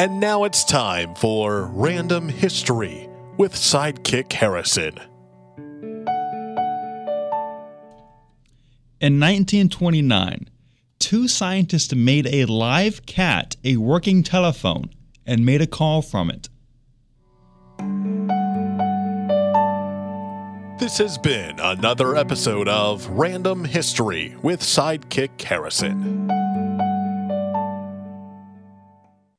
And now it's time for Random History with Sidekick Harrison. In 1929, two scientists made a live cat a working telephone and made a call from it. This has been another episode of Random History with Sidekick Harrison.